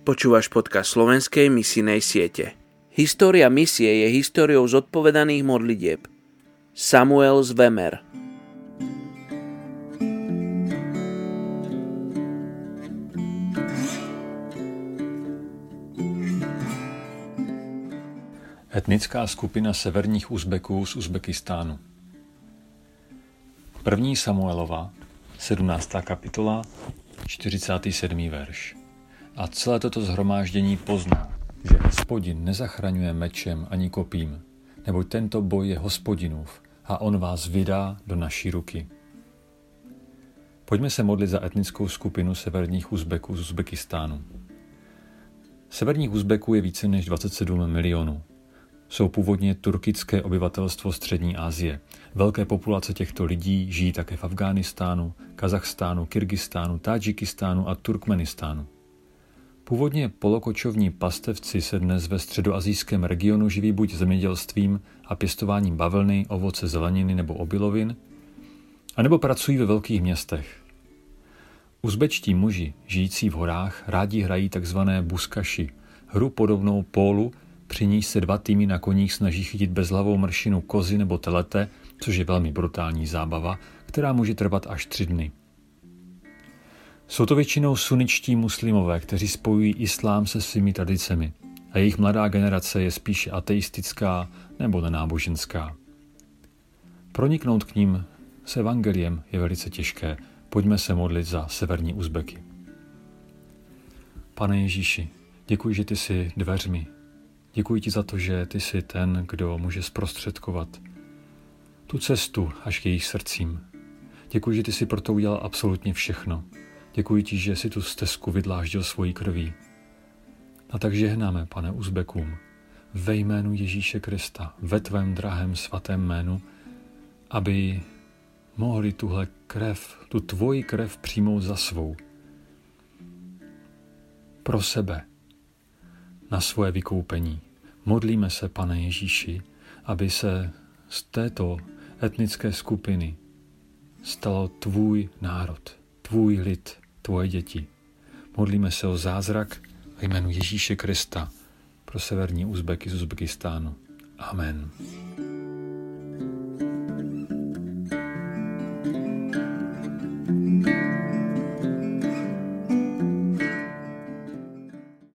Počúvaš podcast slovenskej misijnej siete. História misie je históriou zodpovedaných modlitieb. Samuel Zvemer Etnická skupina severních Uzbeků z Uzbekistánu. První Samuelova, 17. kapitola, 47. verš. A celé toto zhromáždění pozná, že hospodin nezachraňuje mečem ani kopím, neboť tento boj je hospodinův a on vás vydá do naší ruky. Pojďme se modlit za etnickou skupinu severních Uzbeků z Uzbekistánu. Severních Uzbeků je více než 27 milionů jsou původně turkické obyvatelstvo Střední Asie. Velké populace těchto lidí žijí také v Afghánistánu, Kazachstánu, Kyrgyzstánu, Tadžikistánu a Turkmenistánu. Původně polokočovní pastevci se dnes ve středoazijském regionu živí buď zemědělstvím a pěstováním bavlny, ovoce, zeleniny nebo obilovin, anebo pracují ve velkých městech. Uzbečtí muži, žijící v horách, rádi hrají tzv. buskaši, hru podobnou pólu, při níž se dva týmy na koních snaží chytit bezhlavou mršinu kozy nebo telete, což je velmi brutální zábava, která může trvat až tři dny. Jsou to většinou suničtí muslimové, kteří spojují islám se svými tradicemi a jejich mladá generace je spíše ateistická nebo nenáboženská. Proniknout k ním s evangeliem je velice těžké. Pojďme se modlit za severní Uzbeky. Pane Ježíši, děkuji, že ty jsi dveřmi, Děkuji ti za to, že ty jsi ten, kdo může zprostředkovat tu cestu až k jejich srdcím. Děkuji, že ty jsi proto udělal absolutně všechno. Děkuji ti, že jsi tu stezku vydláždil svojí krví. A tak žehnáme, pane Uzbekům, ve jménu Ježíše Krista, ve tvém drahém svatém jménu, aby mohli tuhle krev, tu tvoji krev přijmout za svou. Pro sebe, na svoje vykoupení. Modlíme se, pane Ježíši, aby se z této etnické skupiny stalo tvůj národ, tvůj lid, tvoje děti. Modlíme se o zázrak v jménu Ježíše Krista pro severní Uzbeky z Uzbekistánu. Amen.